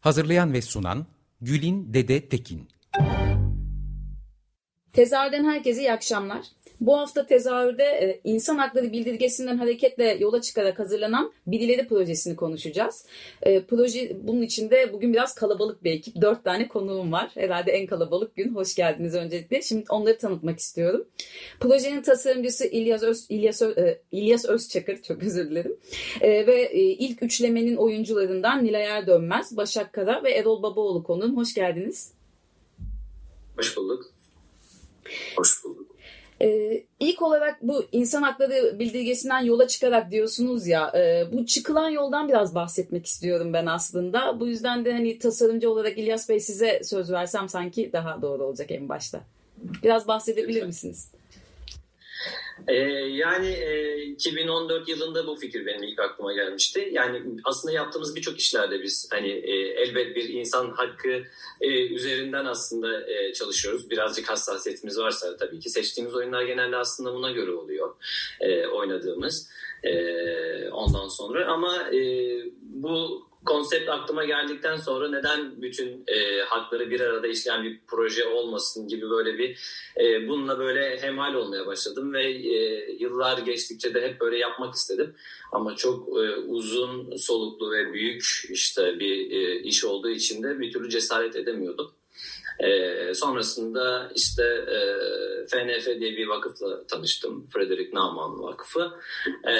Hazırlayan ve sunan Gülin Dede Tekin. Tezahürden herkese iyi akşamlar. Bu hafta tezahürde e, insan hakları bildirgesinden hareketle yola çıkarak hazırlanan Birileri projesini konuşacağız. E, proje bunun içinde bugün biraz kalabalık bir ekip. Dört tane konuğum var. Herhalde en kalabalık gün. Hoş geldiniz öncelikle. Şimdi onları tanıtmak istiyorum. Projenin tasarımcısı İlyas, Öz, İlyas, e, İlyas Özçakır. Çok özür dilerim. E, ve e, ilk üçlemenin oyuncularından Nilay Erdönmez, Başak Kara ve Erol Babaoğlu konuğum. Hoş geldiniz. Hoş bulduk. Hoş bulduk. Ee, ilk olarak bu insan hakları bildirgesinden yola çıkarak diyorsunuz ya e, bu çıkılan yoldan biraz bahsetmek istiyorum ben aslında. Bu yüzden de hani tasarımcı olarak İlyas Bey size söz versem sanki daha doğru olacak en başta. Biraz bahsedebilir misiniz? Ee, yani e, 2014 yılında bu fikir benim ilk aklıma gelmişti. Yani aslında yaptığımız birçok işlerde biz hani e, elbet bir insan hakkı e, üzerinden aslında e, çalışıyoruz. Birazcık hassasiyetimiz varsa tabii ki seçtiğimiz oyunlar genelde aslında buna göre oluyor e, oynadığımız. E, ondan sonra ama e, bu konsept aklıma geldikten sonra neden bütün e, hakları bir arada işleyen bir proje olmasın gibi böyle bir e, bununla böyle hemhal olmaya başladım ve e, yıllar geçtikçe de hep böyle yapmak istedim. Ama çok e, uzun soluklu ve büyük işte bir e, iş olduğu için de bir türlü cesaret edemiyordum. E, sonrasında işte e, FNF diye bir vakıfla tanıştım. Frederick Naumann Vakfı. E,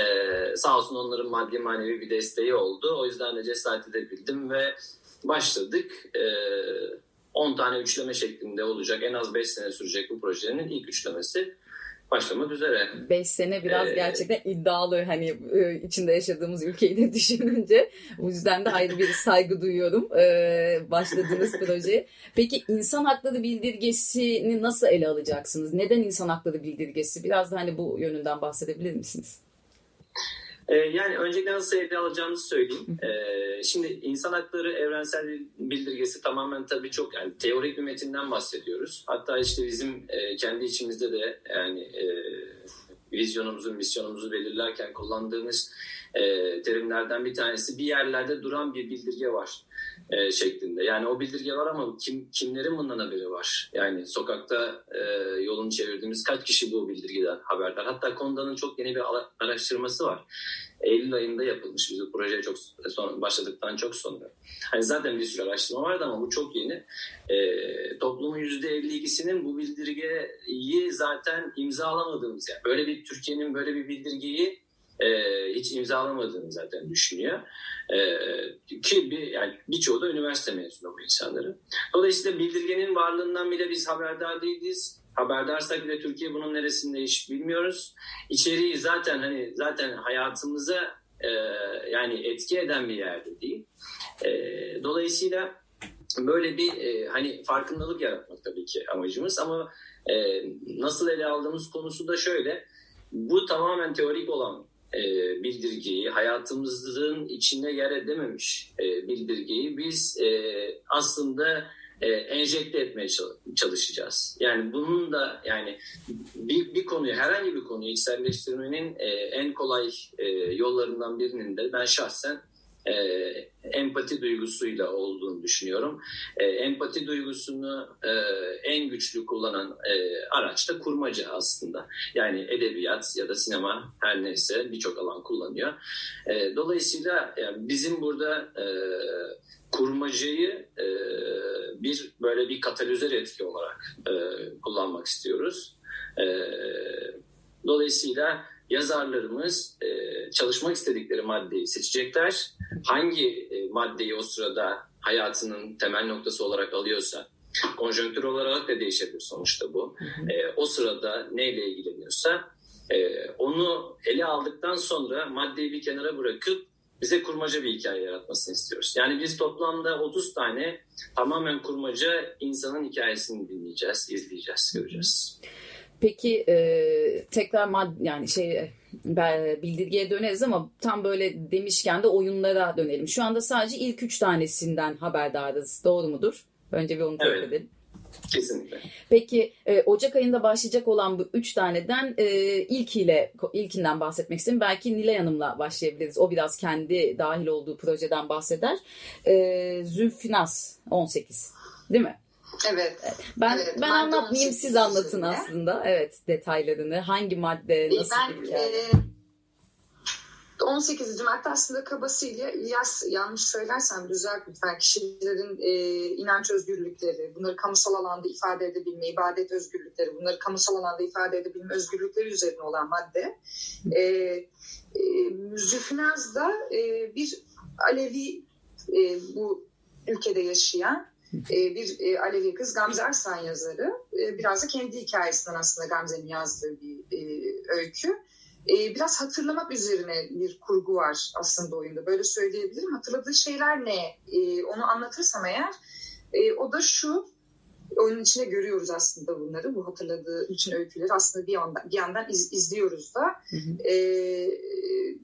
sağ olsun onların maddi manevi bir desteği oldu. O yüzden de cesaret edebildim ve başladık. E, 10 tane üçleme şeklinde olacak. En az 5 sene sürecek bu projenin ilk üçlemesi başlamak üzere. 5 sene biraz ee, gerçekten iddialı hani e, içinde yaşadığımız ülkeyi de düşününce. Bu yüzden de ayrı bir saygı duyuyorum e, başladığınız proje. Peki insan hakları bildirgesini nasıl ele alacaksınız? Neden insan hakları bildirgesi? Biraz da hani bu yönünden bahsedebilir misiniz? Ee, yani öncelikle nasıl ele alacağımızı söyleyeyim. Ee, şimdi insan hakları evrensel bildirgesi tamamen tabii çok yani teorik bir metinden bahsediyoruz. Hatta işte bizim e, kendi içimizde de yani e, vizyonumuzu, misyonumuzu belirlerken kullandığımız e, terimlerden bir tanesi bir yerlerde duran bir bildirge var e, şeklinde. Yani o bildirge var ama kim kimlerin bundan haberi var? Yani sokakta e, yolunu çevirdiğimiz kaç kişi bu bildirgeden haberdar? Hatta Konda'nın çok yeni bir araştırması var. Eylül ayında yapılmış. Biz bu projeye çok son, başladıktan çok sonra. Hani zaten bir sürü araştırma vardı ama bu çok yeni. E, toplumun %52'sinin bu bildirgeyi zaten imzalamadığımız yani böyle bir Türkiye'nin böyle bir bildirgeyi e, hiç imzalamadığını zaten düşünüyor. E, ki bir, yani birçoğu da üniversite mezunu bu insanların. Dolayısıyla bildirgenin varlığından bile biz haberdar değiliz. Haberdarsak bile Türkiye bunun neresinde hiç bilmiyoruz. İçeriği zaten hani zaten hayatımıza e, yani etki eden bir yerde değil. E, dolayısıyla böyle bir e, hani farkındalık yaratmak tabii ki amacımız ama e, nasıl ele aldığımız konusu da şöyle. Bu tamamen teorik olan e, bildirgeyi, hayatımızın içinde yer edememiş e, bildirgeyi biz e, aslında e, enjekte etmeye çalışacağız. Yani bunun da yani bir, bir konuyu, herhangi bir konuyu içselleştirmenin e, en kolay e, yollarından birinin de ben şahsen e, empati duygusuyla olduğunu düşünüyorum. E, empati duygusunu e, en güçlü kullanan e, araç da kurmaca aslında. Yani edebiyat ya da sinema her neyse birçok alan kullanıyor. E, dolayısıyla yani bizim burada e, kurmacayı e, bir böyle bir katalizör etki olarak e, kullanmak istiyoruz. E, dolayısıyla yazarlarımız e, çalışmak istedikleri maddeyi seçecekler. Hangi e, maddeyi o sırada hayatının temel noktası olarak alıyorsa, konjonktür olarak da değişebilir sonuçta bu. E, o sırada neyle ilgileniyorsa E, onu ele aldıktan sonra maddeyi bir kenara bırakıp bize kurmaca bir hikaye yaratmasını istiyoruz. Yani biz toplamda 30 tane tamamen kurmaca insanın hikayesini dinleyeceğiz, izleyeceğiz, göreceğiz. Peki e, tekrar mad yani şey bildirgeye döneriz ama tam böyle demişken de oyunlara dönelim. Şu anda sadece ilk üç tanesinden haberdarız. Doğru mudur? Önce bir onu evet. edelim. Kesinlikle. Peki e, Ocak ayında başlayacak olan bu üç taneden e, ilkiyle ilkinden bahsetmek istedim. Belki Nilay Hanım'la başlayabiliriz. O biraz kendi dahil olduğu projeden bahseder. E, Zülfinas 18 değil mi? Evet. Ben evet, ben anlatmayayım siz anlatın aslında. Evet detaylarını. Hangi madde nasıl ben, bir hikaye? E, 18. madde aslında kabasıyla yaz, yanlış söylersem düzelt lütfen kişilerin e, inanç özgürlükleri, bunları kamusal alanda ifade edebilme, ibadet özgürlükleri, bunları kamusal alanda ifade edebilme özgürlükleri üzerine olan madde. E, e, Züfinaz da e, bir Alevi e, bu ülkede yaşayan e, bir e, Alevi kız Gamze Arslan yazarı. E, biraz da kendi hikayesinden aslında Gamze'nin yazdığı bir e, öykü e, biraz hatırlamak üzerine bir kurgu var aslında oyunda. Böyle söyleyebilirim. Hatırladığı şeyler ne? Onu anlatırsam eğer e, o da şu oyunun içine görüyoruz aslında bunları. Bu hatırladığı bütün öyküleri aslında bir yandan, bir yandan iz, izliyoruz da. Hı hı. E,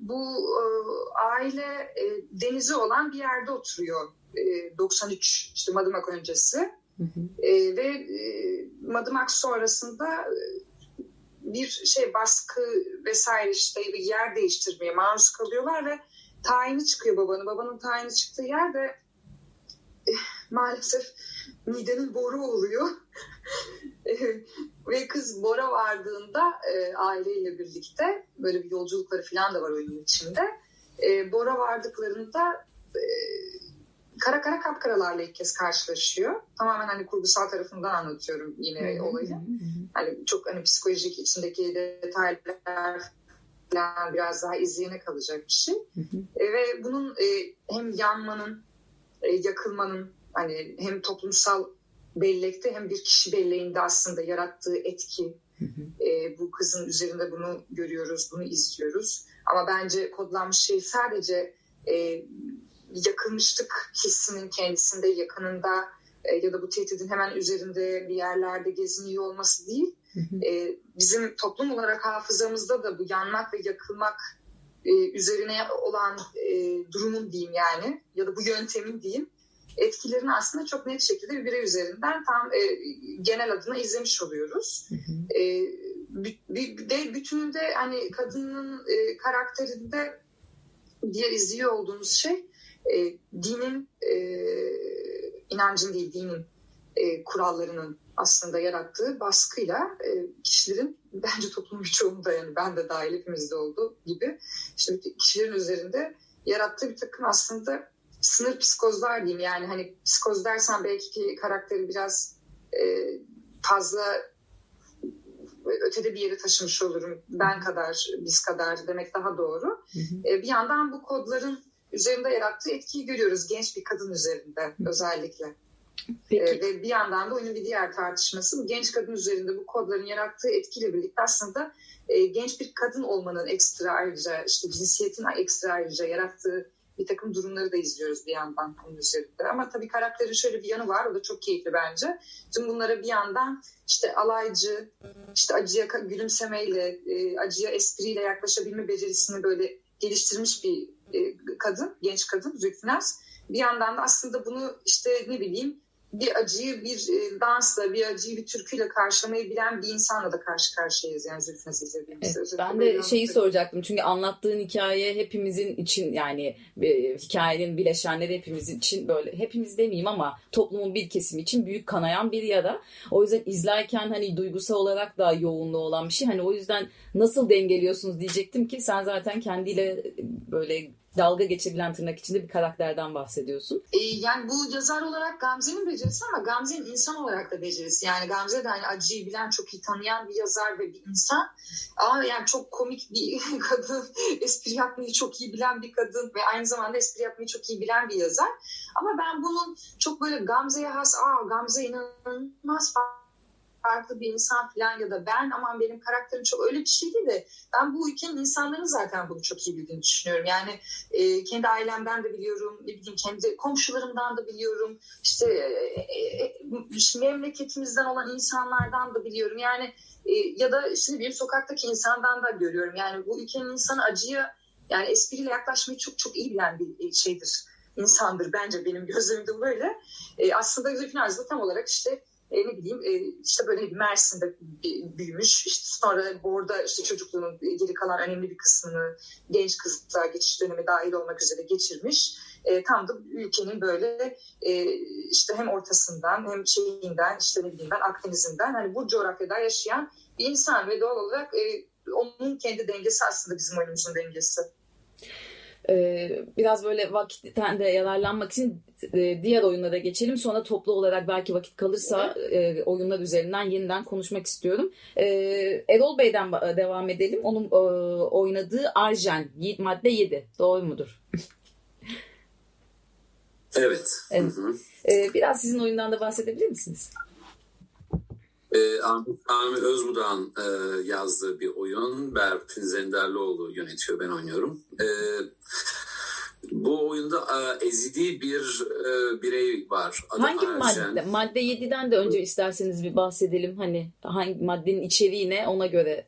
bu e, aile e, denizi olan bir yerde oturuyor. E, 93 işte Madımak öncesi. Hı hı. E, ve e, Madımak sonrasında bir şey baskı vesaire işte bir yer değiştirmeye maruz kalıyorlar ve tayini çıkıyor babanın. Babanın tayini çıktığı yerde eh, maalesef midenin boru oluyor. ve kız Bora vardığında e, aileyle birlikte böyle bir yolculukları falan da var oyunun içinde. E, Bora vardıklarında e, kara kara kapkaralarla ilk kez karşılaşıyor. Tamamen hani kurgusal tarafından anlatıyorum yine olayı. Hani çok hani psikolojik içindeki detaylar falan biraz daha izleyene kalacak bir şey. E, ve bunun e, hem yanmanın, e, yakılmanın hani hem toplumsal bellekte hem bir kişi belleğinde aslında yarattığı etki. E, bu kızın üzerinde bunu görüyoruz, bunu izliyoruz. Ama bence kodlanmış şey sadece e, yakınmışlık hissinin kendisinde, yakınında e, ya da bu tehditin hemen üzerinde bir yerlerde geziniyor olması değil. Hı hı. E, bizim toplum olarak hafızamızda da bu yanmak ve yakılmak e, üzerine olan e, durumun diyeyim yani ya da bu yöntemin diyeyim etkilerini aslında çok net şekilde bir birey üzerinden tam e, genel adına izlemiş oluyoruz. Hı hı. E, bir de bütününde hani kadının e, karakterinde diğer izliyor olduğumuz şey e, dinin e, inancın değil dinin e, kurallarının aslında yarattığı baskıyla e, kişilerin bence toplumun birçoğunda yani ben de dahil hepimizde olduğu gibi işte kişilerin üzerinde yarattığı bir takım aslında sınır psikozlar diyeyim yani hani psikoz dersen belki ki karakteri biraz e, fazla ötede bir yere taşımış olurum. Ben kadar, biz kadar demek daha doğru. Hı hı. E, bir yandan bu kodların üzerinde yarattığı etkiyi görüyoruz genç bir kadın üzerinde özellikle. Peki. Ee, ve bir yandan da oyunun bir diğer tartışması bu genç kadın üzerinde bu kodların yarattığı etkiyle birlikte aslında e, genç bir kadın olmanın ekstra ayrıca işte cinsiyetin ekstra ayrıca yarattığı bir takım durumları da izliyoruz bir yandan onun üzerinde. Ama tabii karakterin şöyle bir yanı var o da çok keyifli bence. Tüm bunlara bir yandan işte alaycı, işte acıya gülümsemeyle, e, acıya espriyle yaklaşabilme becerisini böyle geliştirmiş bir e, kadın, genç kadın Zülfinaz. Bir yandan da aslında bunu işte ne bileyim bir acıyı bir e, dansla, bir acıyı bir türküyle karşılamayı bilen bir insanla da karşı karşıyayız yani Zülfünaz izlediğimizde. Evet, ben de şeyi soracaktım çünkü anlattığın hikaye hepimizin için yani e, hikayenin bileşenleri hepimizin için böyle hepimiz demeyeyim ama toplumun bir kesimi için büyük kanayan bir yara. O yüzden izlerken hani duygusal olarak da yoğunluğu olan bir şey. Hani o yüzden nasıl dengeliyorsunuz diyecektim ki sen zaten kendiyle böyle dalga geçebilen tırnak içinde bir karakterden bahsediyorsun. E, yani bu yazar olarak Gamze'nin becerisi ama Gamze'nin insan olarak da becerisi. Yani Gamze de hani acıyı bilen, çok iyi tanıyan bir yazar ve bir insan. Ama yani çok komik bir kadın, espri yapmayı çok iyi bilen bir kadın ve aynı zamanda espri yapmayı çok iyi bilen bir yazar. Ama ben bunun çok böyle Gamze'ye has, aa Gamze inanılmaz farklı bir insan falan ya da ben aman benim karakterim çok öyle bir şey değil de ben bu ülkenin insanların zaten bunu çok iyi bildiğini düşünüyorum. Yani e, kendi ailemden de biliyorum, ne bileyim kendi komşularımdan da biliyorum, işte e, e, memleketimizden olan insanlardan da biliyorum. Yani e, ya da şimdi bir sokaktaki insandan da görüyorum. Yani bu ülkenin insanı acıya yani espriyle yaklaşmayı çok çok iyi bilen bir şeydir insandır bence benim gözlemimde böyle. E, aslında Zülfü Nazlı tam olarak işte e, ne bileyim e, işte böyle Mersin'de büyümüş işte sonra orada işte çocukluğunun geri kalan önemli bir kısmını genç kızlar geçiş dönemi dahil olmak üzere geçirmiş. E, tam da ülkenin böyle e, işte hem ortasından hem şeyinden işte ne bileyim ben Akdeniz'inden hani bu coğrafyada yaşayan bir insan ve doğal olarak e, onun kendi dengesi aslında bizim oyunumuzun dengesi. Ee, biraz böyle vakitten de yararlanmak için e, diğer oyunlara geçelim. Sonra toplu olarak belki vakit kalırsa e, oyunlar üzerinden yeniden konuşmak istiyorum. Ee, Erol Bey'den devam edelim. Onun e, oynadığı Arjen madde 7. Doğru mudur? evet. evet. Ee, biraz sizin oyundan da bahsedebilir misiniz? E, Ahmet Sami Özbudağ'ın e, yazdığı bir oyun. Berfin Zenderlioğlu yönetiyor, ben oynuyorum. E, bu oyunda e, ezidi bir e, birey var. Adı hangi Arjen. madde? Madde 7'den de önce isterseniz bir bahsedelim. Hani hangi maddenin içeriği ne ona göre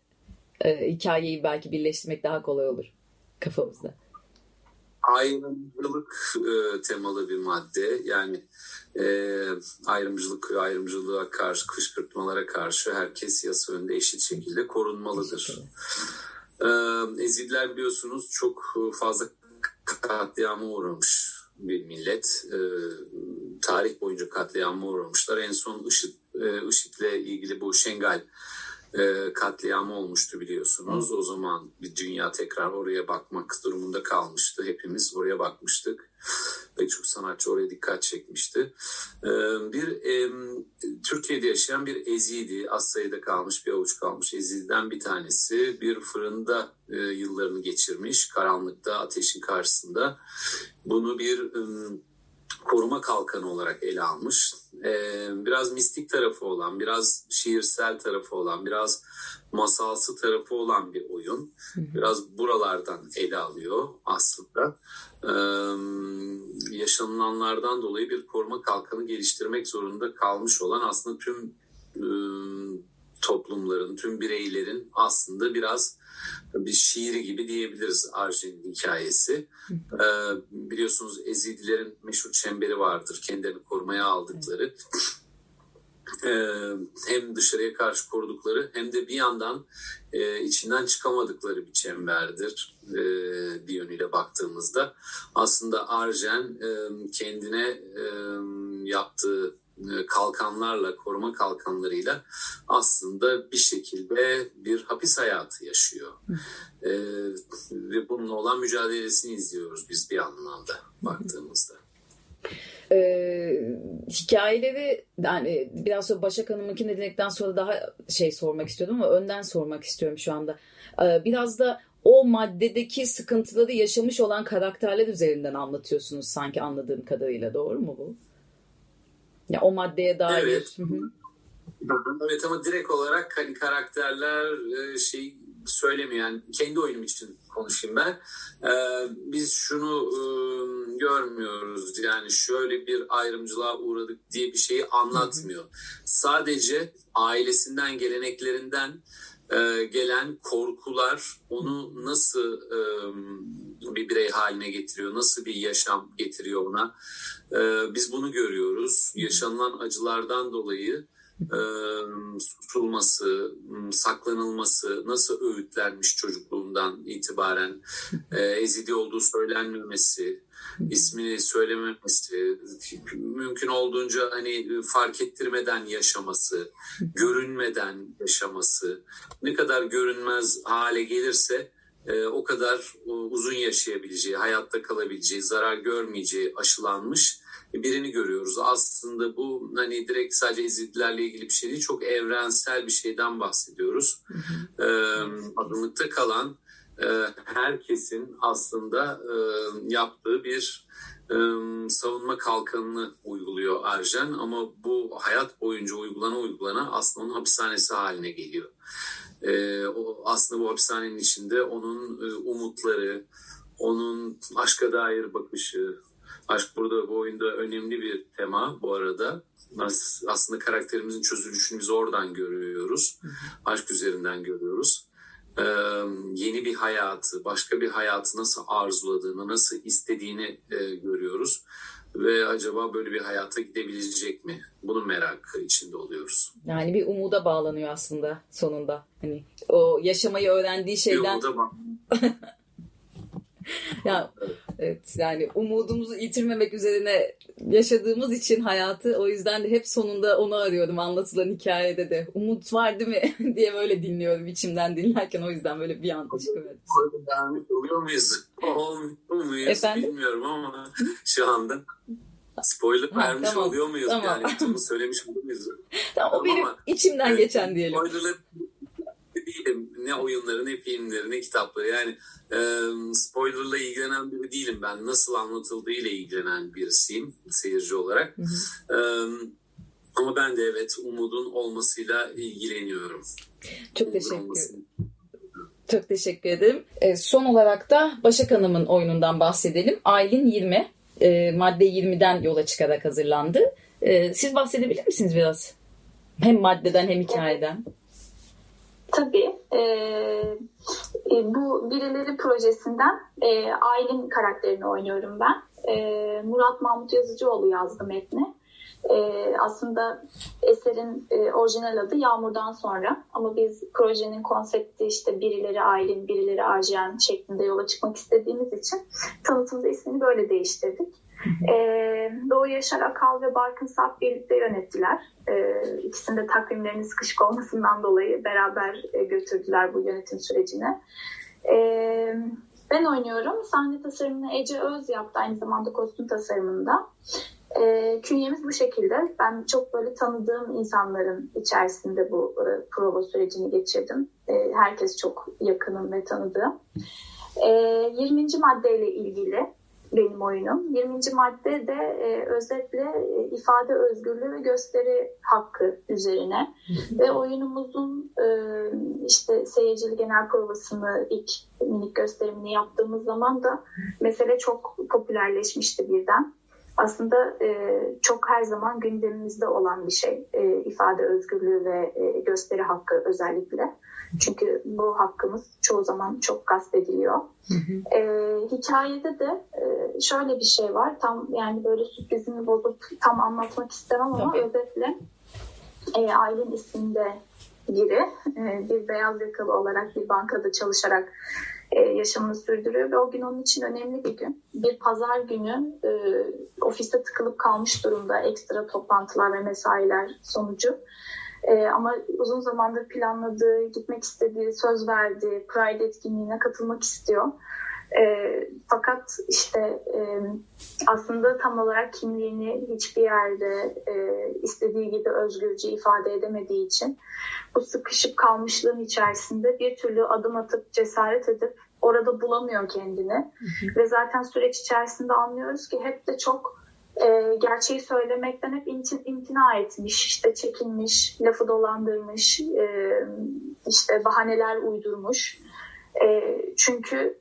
e, hikayeyi belki birleştirmek daha kolay olur kafamızda ayrımcılık e, temalı bir madde. Yani e, ayrımcılık, ayrımcılığa karşı, kışkırtmalara karşı herkes yasa önünde eşit şekilde korunmalıdır. E, Ezidiler biliyorsunuz çok fazla katliama uğramış bir millet. E, tarih boyunca katliama uğramışlar. En son IŞİD, e, IŞİD'le ilgili bu Şengal e, katliamı olmuştu biliyorsunuz. O zaman bir dünya tekrar oraya bakmak durumunda kalmıştı. Hepimiz oraya bakmıştık. Pek çok sanatçı oraya dikkat çekmişti. E, bir e, Türkiye'de yaşayan bir Ezidi, az sayıda kalmış bir avuç kalmış Ezidi'den bir tanesi. Bir fırında e, yıllarını geçirmiş, karanlıkta, ateşin karşısında. Bunu bir... E, koruma kalkanı olarak ele almış. Ee, biraz mistik tarafı olan, biraz şiirsel tarafı olan, biraz masalsı tarafı olan bir oyun. Biraz buralardan ele alıyor aslında. Ee, yaşanılanlardan dolayı bir koruma kalkanı geliştirmek zorunda kalmış olan aslında tüm e, toplumların, tüm bireylerin aslında biraz bir şiiri gibi diyebiliriz Arjin'in hikayesi. Ee, biliyorsunuz Ezidilerin meşhur çemberi vardır. Kendilerini korumaya aldıkları. Ee, hem dışarıya karşı korudukları hem de bir yandan e, içinden çıkamadıkları bir çemberdir e, bir yönüyle baktığımızda. Aslında Arjen e, kendine e, yaptığı kalkanlarla, koruma kalkanlarıyla aslında bir şekilde bir hapis hayatı yaşıyor. ee, ve bununla olan mücadelesini izliyoruz biz bir anlamda baktığımızda. Ee, hikayeleri yani biraz sonra Başak Hanım'ınki dedikten sonra daha şey sormak istiyordum ama önden sormak istiyorum şu anda. Ee, biraz da o maddedeki sıkıntıları yaşamış olan karakterler üzerinden anlatıyorsunuz sanki anladığım kadarıyla doğru mu bu? Ya o maddeye dair. Evet. Evet ama direkt olarak hani karakterler e, şey söylemiyor. Yani kendi oyunum için konuşayım ben. Ee, biz şunu e, görmüyoruz. Yani şöyle bir ayrımcılığa uğradık diye bir şeyi anlatmıyor. Sadece ailesinden, geleneklerinden e, gelen korkular onu nasıl bir birey haline getiriyor, nasıl bir yaşam getiriyor ona. Ee, biz bunu görüyoruz. Yaşanılan acılardan dolayı e, tutulması, saklanılması, nasıl öğütlenmiş çocukluğundan itibaren e, ezidi olduğu söylenmemesi, ismini söylememesi, mümkün olduğunca hani fark ettirmeden yaşaması, görünmeden yaşaması, ne kadar görünmez hale gelirse e, o kadar e, uzun yaşayabileceği, hayatta kalabileceği, zarar görmeyeceği aşılanmış birini görüyoruz. Aslında bu hani direkt sadece ezidilerle ilgili bir şey değil, çok evrensel bir şeyden bahsediyoruz. Hı hı. E, azınlıkta kalan e, herkesin aslında e, yaptığı bir savunma kalkanını uyguluyor Arjen ama bu hayat boyunca uygulana uygulana aslında onun hapishanesi haline geliyor. E, aslında bu hapishanenin içinde onun e, umutları, onun aşka dair bakışı, aşk burada bu oyunda önemli bir tema bu arada. Aslında karakterimizin çözülüşünü biz oradan görüyoruz. Aşk üzerinden görüyoruz. Ee, yeni bir hayatı, başka bir hayatı nasıl arzuladığını, nasıl istediğini e, görüyoruz. Ve acaba böyle bir hayata gidebilecek mi? Bunun merakı içinde oluyoruz. Yani bir umuda bağlanıyor aslında sonunda. Hani o yaşamayı öğrendiği şeyden... Bir umuda ya evet yani umudumuzu yitirmemek üzerine yaşadığımız için hayatı o yüzden de hep sonunda onu arıyorum anlatılan hikayede de. Umut var değil mi diye böyle dinliyorum içimden dinlerken o yüzden böyle bir anda çıkıverdi. Oluyor muyuz? Olmuyor muyuz Efendim? bilmiyorum ama şu anda spoiler ha, vermiş tamam, oluyor muyuz? Tamam. Yani bunu söylemiş oluyor muyuz? Tamam, o benim ama, içimden evet, geçen diyelim. Spoiler'ı değilim. Ne oyunları, ne filmleri, ne kitapları. Yani e, spoilerla ilgilenen biri değilim ben. Nasıl anlatıldığı ile ilgilenen birisiyim seyirci olarak. Hı hı. E, ama ben de evet umudun olmasıyla ilgileniyorum. Çok teşekkür ederim. Çok teşekkür ederim. E, son olarak da Başak Hanım'ın oyunundan bahsedelim. Aylin 20, e, madde 20'den yola çıkarak hazırlandı. E, siz bahsedebilir misiniz biraz? Hem maddeden hem hikayeden. Tabii. E, e, bu Birileri projesinden e, Aylin karakterini oynuyorum ben. E, Murat Mahmut Yazıcıoğlu yazdı metni. E, aslında eserin e, orijinal adı Yağmur'dan sonra ama biz projenin konsepti işte birileri Aylin, birileri Arjen şeklinde yola çıkmak istediğimiz için tanıtımda ismini böyle değiştirdik. E, Doğu Yaşar Akal ve Barkın Saf birlikte yönettiler. E, ikisinde takvimlerinin sıkışık olmasından dolayı beraber e, götürdüler bu yönetim sürecine. E, ben oynuyorum. Sahne tasarımını Ece Öz yaptı aynı zamanda kostüm tasarımında. E, künyemiz bu şekilde. Ben çok böyle tanıdığım insanların içerisinde bu e, prova sürecini geçirdim. E, herkes çok yakınım ve tanıdığım. E, 20. maddeyle ilgili benim oyunum. 20. madde de e, özetle e, ifade özgürlüğü ve gösteri hakkı üzerine. ve oyunumuzun e, işte seyircili genel provasını ilk minik gösterimini yaptığımız zaman da mesele çok popülerleşmişti birden. Aslında e, çok her zaman gündemimizde olan bir şey e, ifade özgürlüğü ve e, gösteri hakkı özellikle. Çünkü bu hakkımız çoğu zaman çok gasp ediliyor. Hı hı. E, hikayede de e, şöyle bir şey var. Tam yani böyle sürprizini bozup tam anlatmak istemem ama Tabii. özetle e, Aylin isminde biri e, bir beyaz yakalı olarak bir bankada çalışarak e, yaşamını sürdürüyor ve o gün onun için önemli bir gün. Bir pazar günü e, ofiste tıkılıp kalmış durumda ekstra toplantılar ve mesailer sonucu. E, ama uzun zamandır planladığı, gitmek istediği, söz verdiği Pride etkinliğine katılmak istiyor. E, fakat işte e, aslında tam olarak kimliğini hiçbir yerde e, istediği gibi özgürce ifade edemediği için bu sıkışıp kalmışlığın içerisinde bir türlü adım atıp cesaret edip orada bulamıyor kendini. Hı hı. Ve zaten süreç içerisinde anlıyoruz ki hep de çok e, gerçeği söylemekten hep imtin, imtina etmiş, işte çekinmiş, lafı dolandırmış, e, işte bahaneler uydurmuş. E, çünkü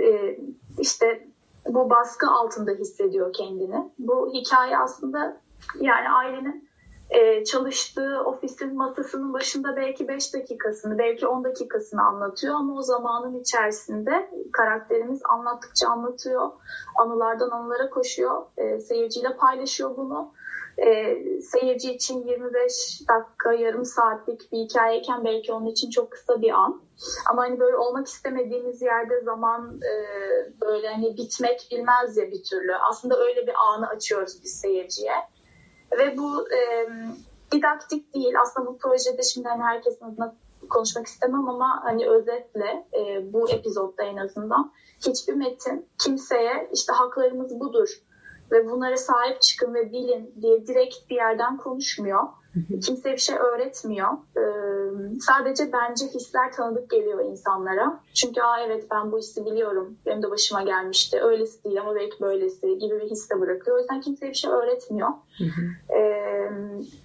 e, işte bu baskı altında hissediyor kendini. Bu hikaye aslında yani ailenin e, çalıştığı ofisin masasının başında belki 5 dakikasını, belki 10 dakikasını anlatıyor ama o zamanın içerisinde karakterimiz anlattıkça anlatıyor. Anılardan anılara koşuyor. E, seyirciyle paylaşıyor bunu. E, seyirci için 25 dakika, yarım saatlik bir hikayeyken belki onun için çok kısa bir an. Ama hani böyle olmak istemediğimiz yerde zaman böyle hani bitmek bilmez ya bir türlü. Aslında öyle bir anı açıyoruz biz seyirciye. Ve bu e, didaktik değil. Aslında bu projede şimdi hani herkesin adına konuşmak istemem ama hani özetle e, bu epizodda en azından hiçbir metin kimseye işte haklarımız budur ve bunlara sahip çıkın ve bilin diye direkt bir yerden konuşmuyor. Kimseye bir şey öğretmiyor. E, sadece bence hisler tanıdık geliyor insanlara. Çünkü aa evet ben bu hissi biliyorum. Benim de başıma gelmişti. Öylesi değil ama belki böylesi gibi bir his de bırakıyor. O yüzden kimseye bir şey öğretmiyor. Ee,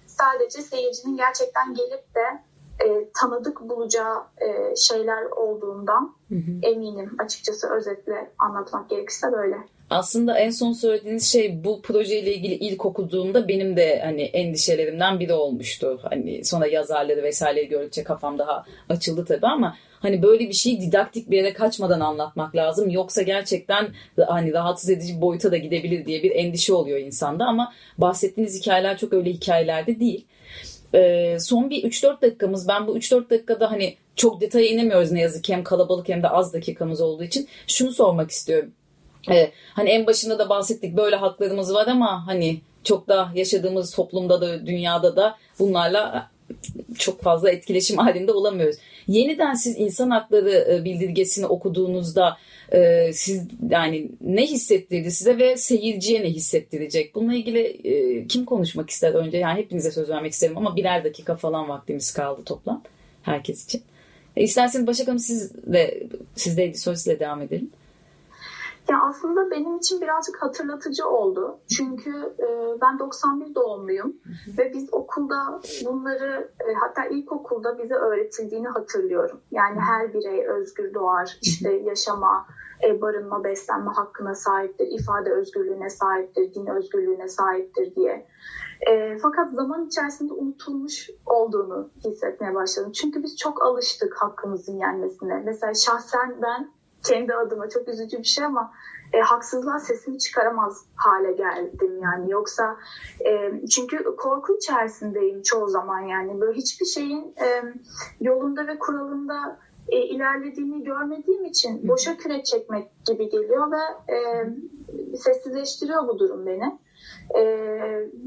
sadece seyircinin gerçekten gelip de e, tanıdık bulacağı e, şeyler olduğundan hı hı. eminim açıkçası özetle anlatmak gerekirse böyle. Aslında en son söylediğiniz şey bu projeyle ilgili ilk okuduğumda benim de hani endişelerimden biri olmuştu. Hani sonra yazarları vesaireyi gördükçe kafam daha açıldı tabii ama hani böyle bir şeyi didaktik bir yere kaçmadan anlatmak lazım. Yoksa gerçekten hani rahatsız edici boyuta da gidebilir diye bir endişe oluyor insanda ama bahsettiğiniz hikayeler çok öyle hikayelerde değil. Ee, son bir 3-4 dakikamız ben bu 3-4 dakikada hani çok detaya inemiyoruz ne yazık ki hem kalabalık hem de az dakikamız olduğu için şunu sormak istiyorum. Ee, hani en başında da bahsettik böyle haklarımız var ama hani çok da yaşadığımız toplumda da dünyada da bunlarla çok fazla etkileşim halinde olamıyoruz. Yeniden siz insan hakları e, bildirgesini okuduğunuzda e, siz yani ne hissettirdi size ve seyirciye ne hissettirecek? Bununla ilgili e, kim konuşmak ister önce? Yani hepinize söz vermek isterim ama birer dakika falan vaktimiz kaldı toplam herkes için. E, isterseniz Başak Hanım siz de sizde editör sizle devam edelim. Ya aslında benim için birazcık hatırlatıcı oldu. Çünkü e, ben 91 doğumluyum ve biz okulda bunları e, hatta ilkokulda bize öğretildiğini hatırlıyorum. Yani her birey özgür doğar, işte yaşama, e, barınma, beslenme hakkına sahiptir, ifade özgürlüğüne sahiptir, din özgürlüğüne sahiptir diye. E, fakat zaman içerisinde unutulmuş olduğunu hissetmeye başladım. Çünkü biz çok alıştık hakkımızın yenmesine. Mesela şahsen ben kendi adıma çok üzücü bir şey ama e, haksızlığa sesimi çıkaramaz hale geldim yani. Yoksa e, çünkü korku içerisindeyim çoğu zaman yani. Böyle hiçbir şeyin e, yolunda ve kuralında e, ilerlediğini görmediğim için boşa kürek çekmek gibi geliyor ve e, sessizleştiriyor bu durum beni. E,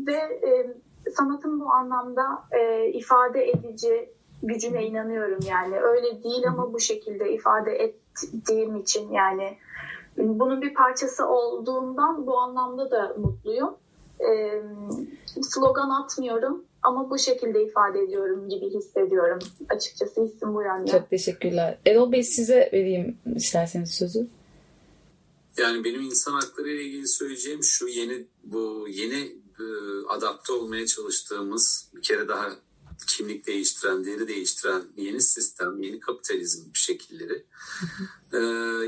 ve e, sanatın bu anlamda e, ifade edici gücüne inanıyorum yani. Öyle değil ama bu şekilde ifade ettiğim için yani bunun bir parçası olduğundan bu anlamda da mutluyum. E, slogan atmıyorum ama bu şekilde ifade ediyorum gibi hissediyorum. Açıkçası hissim bu yönde. Çok teşekkürler. Erol Bey size vereyim isterseniz sözü. Yani benim insan hakları ile ilgili söyleyeceğim şu yeni bu yeni e, adapte olmaya çalıştığımız bir kere daha kimlik değiştiren, deri değiştiren yeni sistem, yeni kapitalizm şekilleri e,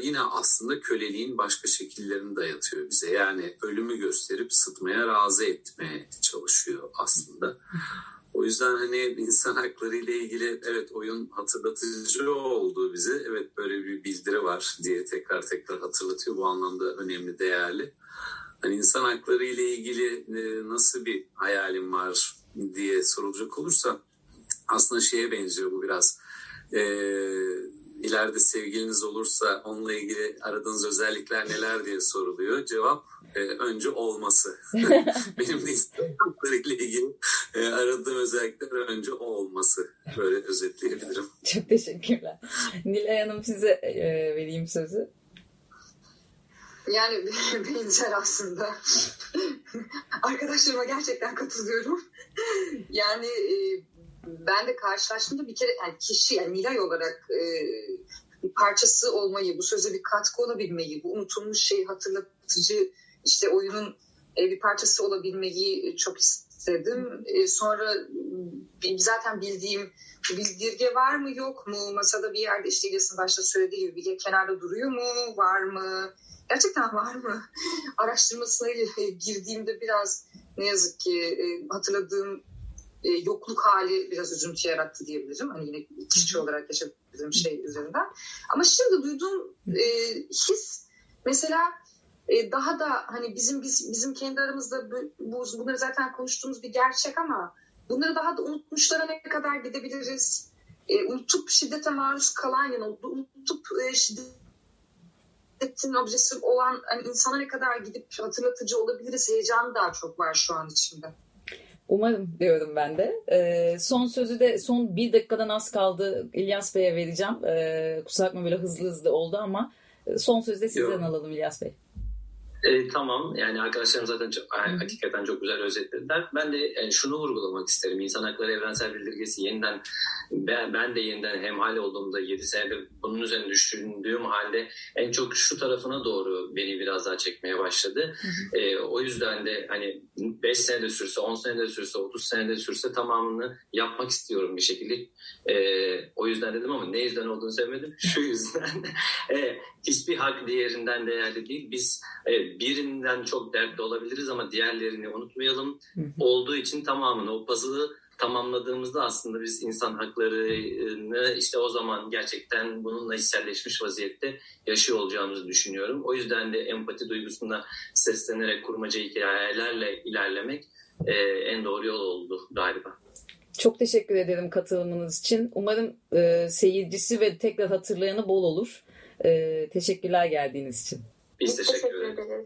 yine aslında köleliğin başka şekillerini dayatıyor bize. Yani ölümü gösterip sıtmaya razı etmeye çalışıyor aslında. O yüzden hani insan hakları ile ilgili evet oyun hatırlatıcı oldu bize. Evet böyle bir bildiri var diye tekrar tekrar hatırlatıyor. Bu anlamda önemli, değerli. Hani insan hakları ile ilgili e, nasıl bir hayalim var diye sorulacak olursa aslında şeye benziyor bu biraz. E, ileride sevgiliniz olursa onunla ilgili aradığınız özellikler neler diye soruluyor. Cevap e, önce olması. Benim de ile ilgili e, aradığım özellikler önce o olması. Böyle özetleyebilirim. Çok teşekkürler. Nilay Hanım size e, vereyim sözü. Yani benzer aslında. Arkadaşlarıma gerçekten katılıyorum. yani e, ben de karşılaştığımda bir kere yani kişi yani Nilay olarak e, bir parçası olmayı, bu söze bir katkı olabilmeyi, bu unutulmuş şeyi hatırlatıcı işte oyunun e, bir parçası olabilmeyi çok istedim. E, sonra zaten bildiğim bildirge var mı yok mu? Masada bir yerde işte İlyas'ın başta söylediği gibi bir kenarda duruyor mu? Var mı? Gerçekten var mı? Araştırmasına girdiğimde biraz ne yazık ki e, hatırladığım e, yokluk hali biraz üzüntü yarattı diyebilirim. Hani yine kişi olarak yaşadığım şey üzerinden. Ama şimdi duyduğum e, his mesela e, daha da hani bizim biz, bizim kendi aramızda bu, bu, bunları zaten konuştuğumuz bir gerçek ama bunları daha da unutmuşlara ne kadar gidebiliriz? E, unutup şiddete maruz kalan yani unutup e, şiddetin objesi olan hani insana ne kadar gidip hatırlatıcı olabiliriz heyecanı daha çok var şu an içimde. Umarım diyorum ben de. Ee, son sözü de son bir dakikadan az kaldı İlyas Bey'e vereceğim. Ee, kusura bakma böyle hızlı hızlı oldu ama e, son sözü de sizden Yok. alalım İlyas Bey. E, tamam yani arkadaşlarım zaten çok, yani hakikaten çok güzel özetlediler. Ben de yani şunu vurgulamak isterim. İnsan Hakları Evrensel Bildirgesi yeniden ben, ben de yeniden hemhal olduğumda 7 senede bunun üzerine düşündüğüm halde en çok şu tarafına doğru beni biraz daha çekmeye başladı. E, o yüzden de hani 5 senede sürse, 10 senede sürse, 30 senede sürse tamamını yapmak istiyorum bir şekilde. E, o yüzden dedim ama ne yüzden olduğunu sevmedim. Şu yüzden e, hiçbir hak diğerinden değerli değil. Biz e, birinden çok dertli olabiliriz ama diğerlerini unutmayalım. Olduğu için tamamını o puzzle'ı tamamladığımızda aslında biz insan haklarını işte o zaman gerçekten bununla içselleşmiş vaziyette yaşıyor olacağımızı düşünüyorum. O yüzden de empati duygusunda seslenerek kurmaca hikayelerle ilerlemek e, en doğru yol oldu galiba. Çok teşekkür ederim katılımınız için. Umarım e, seyircisi ve tekrar hatırlayanı bol olur. E, teşekkürler geldiğiniz için. Biz teşekkür, teşekkür ederiz.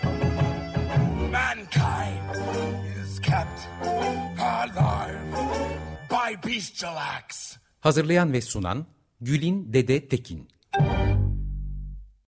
Hazırlayan ve sunan Gülin Dede Tekin